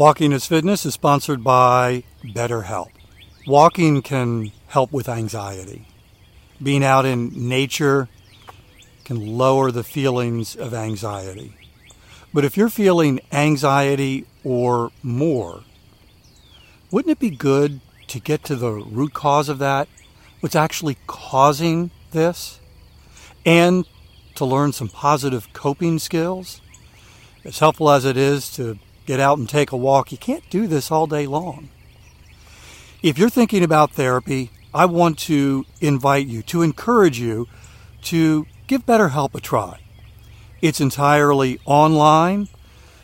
Walking is Fitness is sponsored by BetterHelp. Walking can help with anxiety. Being out in nature can lower the feelings of anxiety. But if you're feeling anxiety or more, wouldn't it be good to get to the root cause of that? What's actually causing this? And to learn some positive coping skills? As helpful as it is to get out and take a walk. You can't do this all day long. If you're thinking about therapy, I want to invite you, to encourage you to give BetterHelp a try. It's entirely online,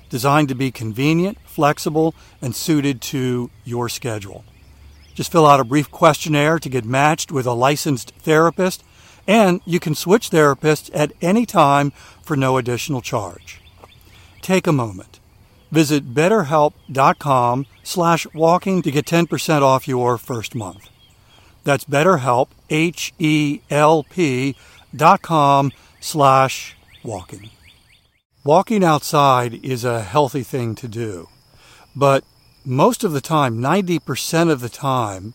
designed to be convenient, flexible, and suited to your schedule. Just fill out a brief questionnaire to get matched with a licensed therapist, and you can switch therapists at any time for no additional charge. Take a moment Visit betterhelp.com slash walking to get 10% off your first month. That's betterhelp, H-E-L-P dot com slash walking. Walking outside is a healthy thing to do, but most of the time, 90% of the time,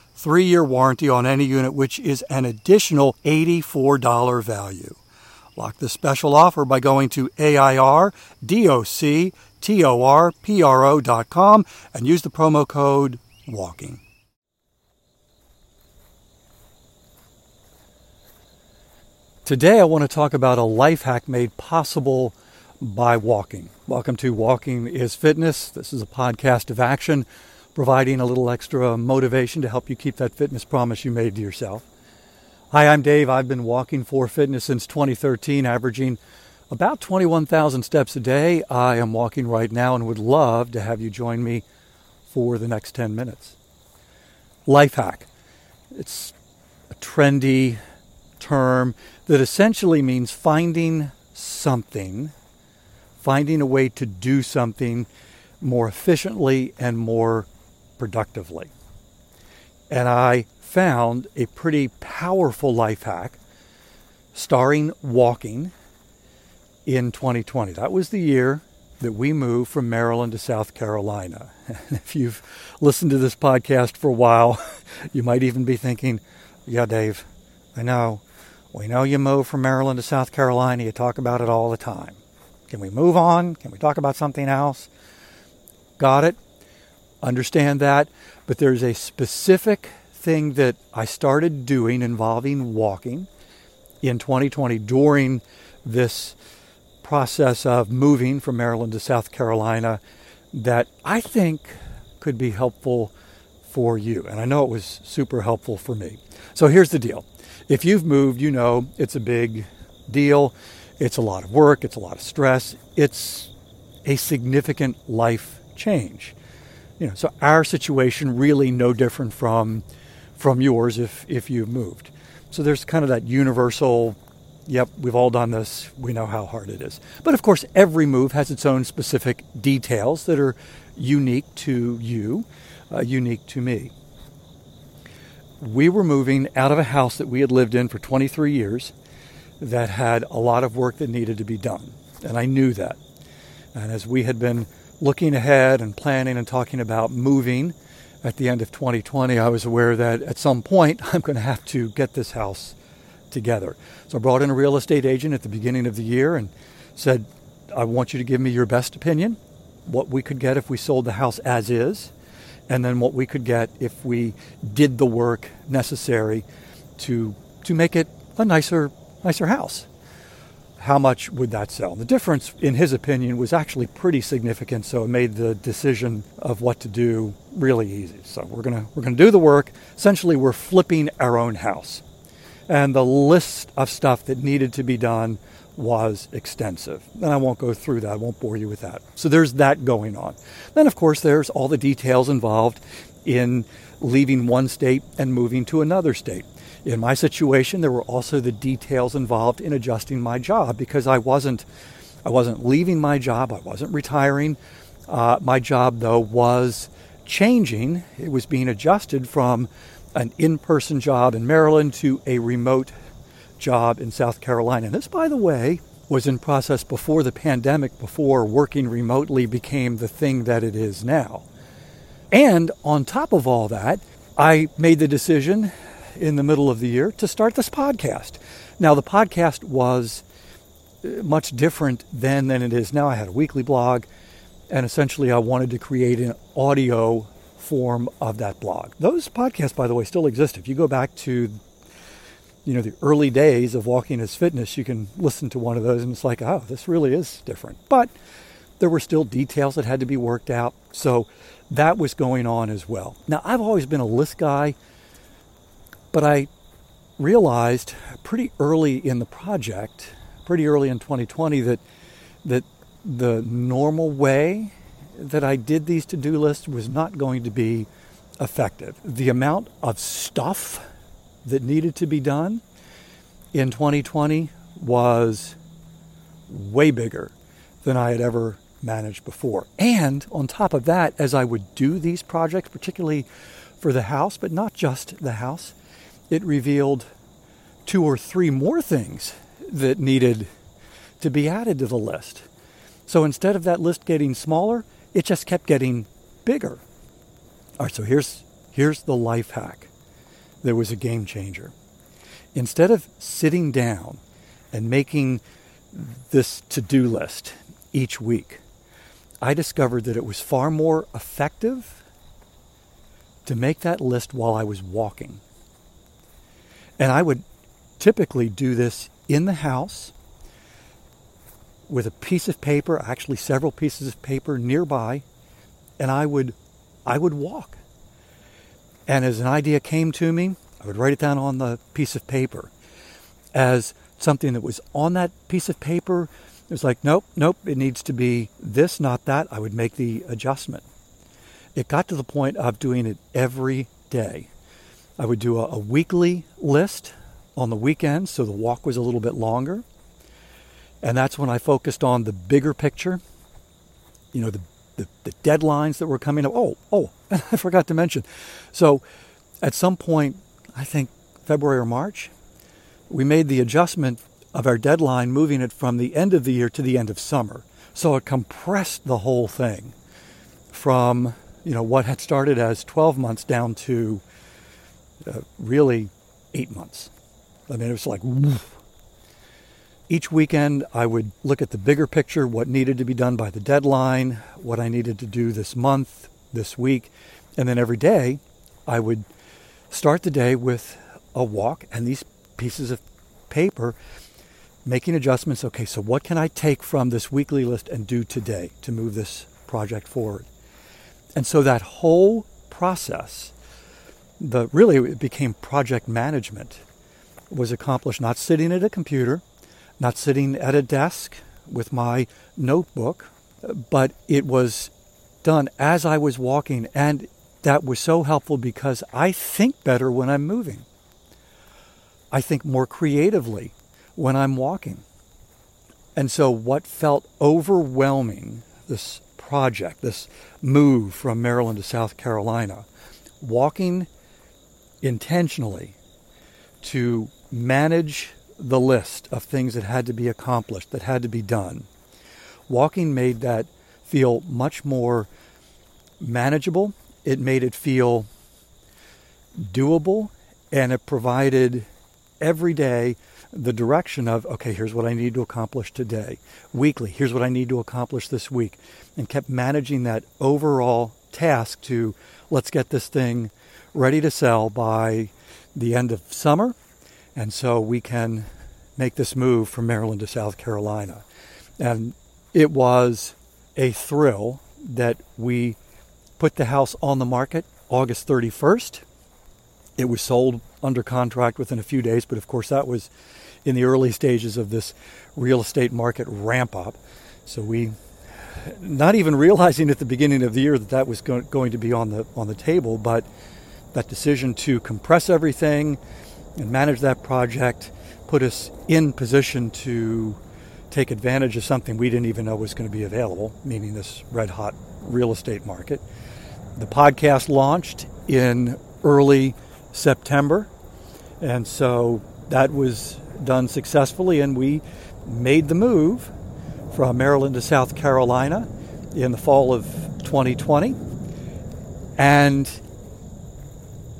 three year warranty on any unit, which is an additional $84 value. Lock this special offer by going to AIRDOC T-O-R-P-R-O.com, and use the promo code WALKING. Today, I want to talk about a life hack made possible by walking. Welcome to Walking is Fitness. This is a podcast of action, providing a little extra motivation to help you keep that fitness promise you made to yourself. Hi, I'm Dave. I've been walking for fitness since 2013, averaging about 21,000 steps a day. I am walking right now and would love to have you join me for the next 10 minutes. Life hack. It's a trendy term that essentially means finding something, finding a way to do something more efficiently and more productively. And I found a pretty powerful life hack starring walking in 2020. That was the year that we moved from Maryland to South Carolina. And if you've listened to this podcast for a while, you might even be thinking, yeah, Dave, I know. We know you moved from Maryland to South Carolina. You talk about it all the time. Can we move on? Can we talk about something else? Got it. Understand that. But there's a specific thing that I started doing involving walking in 2020 during this process of moving from Maryland to South Carolina that I think could be helpful for you. And I know it was super helpful for me. So here's the deal if you've moved, you know it's a big deal. It's a lot of work, it's a lot of stress, it's a significant life change. You know, so our situation really no different from from yours if if you've moved. So there's kind of that universal Yep, we've all done this. We know how hard it is. But of course, every move has its own specific details that are unique to you, uh, unique to me. We were moving out of a house that we had lived in for 23 years that had a lot of work that needed to be done. And I knew that. And as we had been looking ahead and planning and talking about moving at the end of 2020, I was aware that at some point I'm going to have to get this house together. So I brought in a real estate agent at the beginning of the year and said, I want you to give me your best opinion, what we could get if we sold the house as is. and then what we could get if we did the work necessary to to make it a nicer nicer house. How much would that sell? The difference, in his opinion, was actually pretty significant, so it made the decision of what to do really easy. So we're gonna we're gonna do the work. Essentially, we're flipping our own house, and the list of stuff that needed to be done was extensive. And I won't go through that, I won't bore you with that. So there's that going on. Then, of course, there's all the details involved in leaving one state and moving to another state. In my situation, there were also the details involved in adjusting my job because I wasn't, I wasn't leaving my job, I wasn't retiring. Uh, my job, though, was changing. It was being adjusted from an in person job in Maryland to a remote job in South Carolina. And this, by the way, was in process before the pandemic, before working remotely became the thing that it is now. And on top of all that, I made the decision in the middle of the year to start this podcast. Now, the podcast was uh, much different then than it is now. I had a weekly blog, and essentially, I wanted to create an audio form of that blog. Those podcasts, by the way, still exist. If you go back to you know the early days of walking is fitness you can listen to one of those and it's like oh this really is different but there were still details that had to be worked out so that was going on as well now i've always been a list guy but i realized pretty early in the project pretty early in 2020 that that the normal way that i did these to-do lists was not going to be effective the amount of stuff that needed to be done in 2020 was way bigger than I had ever managed before. And on top of that, as I would do these projects, particularly for the house, but not just the house, it revealed two or three more things that needed to be added to the list. So instead of that list getting smaller, it just kept getting bigger. All right, so here's here's the life hack there was a game changer. Instead of sitting down and making this to do list each week, I discovered that it was far more effective to make that list while I was walking. And I would typically do this in the house with a piece of paper, actually several pieces of paper nearby, and I would I would walk. And as an idea came to me, I would write it down on the piece of paper as something that was on that piece of paper. It was like, nope, nope, it needs to be this, not that. I would make the adjustment. It got to the point of doing it every day. I would do a, a weekly list on the weekend, so the walk was a little bit longer. And that's when I focused on the bigger picture, you know, the the, the deadlines that were coming up. Oh, oh, I forgot to mention. So at some point, I think February or March, we made the adjustment of our deadline, moving it from the end of the year to the end of summer. So it compressed the whole thing from you know what had started as 12 months down to uh, really eight months. I mean, it was like woof, each weekend, I would look at the bigger picture, what needed to be done by the deadline, what I needed to do this month, this week, and then every day, I would start the day with a walk and these pieces of paper, making adjustments. Okay, so what can I take from this weekly list and do today to move this project forward? And so that whole process, the really it became project management, was accomplished not sitting at a computer not sitting at a desk with my notebook, but it was done as I was walking. And that was so helpful because I think better when I'm moving. I think more creatively when I'm walking. And so, what felt overwhelming, this project, this move from Maryland to South Carolina, walking intentionally to manage the list of things that had to be accomplished, that had to be done. Walking made that feel much more manageable. It made it feel doable, and it provided every day the direction of, okay, here's what I need to accomplish today. Weekly, here's what I need to accomplish this week. And kept managing that overall task to let's get this thing ready to sell by the end of summer. And so we can make this move from Maryland to South Carolina. And it was a thrill that we put the house on the market August 31st. It was sold under contract within a few days, but of course, that was in the early stages of this real estate market ramp up. So we, not even realizing at the beginning of the year that that was going to be on the on the table, but that decision to compress everything and manage that project put us in position to take advantage of something we didn't even know was going to be available, meaning this red hot real estate market. The podcast launched in early September, and so that was done successfully, and we made the move from Maryland to South Carolina in the fall of 2020. And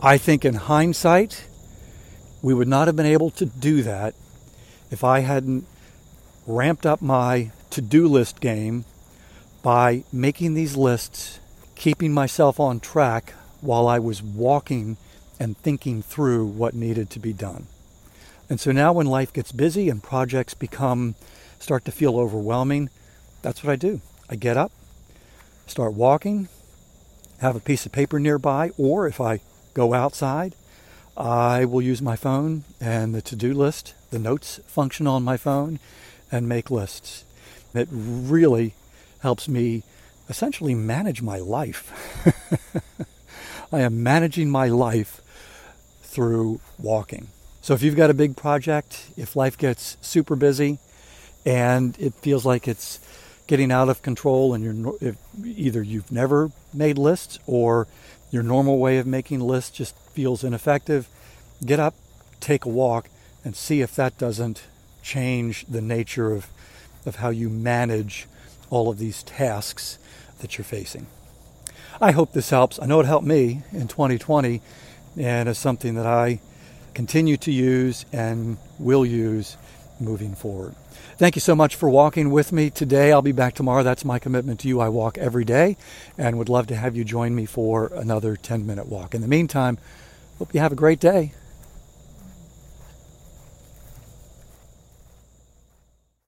I think in hindsight, we would not have been able to do that if I hadn't ramped up my to do list game by making these lists, keeping myself on track while I was walking and thinking through what needed to be done. And so now when life gets busy and projects become start to feel overwhelming, that's what I do. I get up, start walking, have a piece of paper nearby, or if I go outside, I will use my phone and the to do list, the notes function on my phone, and make lists. It really helps me essentially manage my life. I am managing my life through walking. So if you've got a big project, if life gets super busy and it feels like it's getting out of control and you're either you've never made lists or your normal way of making lists just feels ineffective, get up, take a walk and see if that doesn't change the nature of, of how you manage all of these tasks that you're facing. I hope this helps. I know it helped me in 2020 and is something that I continue to use and will use moving forward. Thank you so much for walking with me today. I'll be back tomorrow. That's my commitment to you. I walk every day and would love to have you join me for another 10 minute walk. In the meantime, hope you have a great day.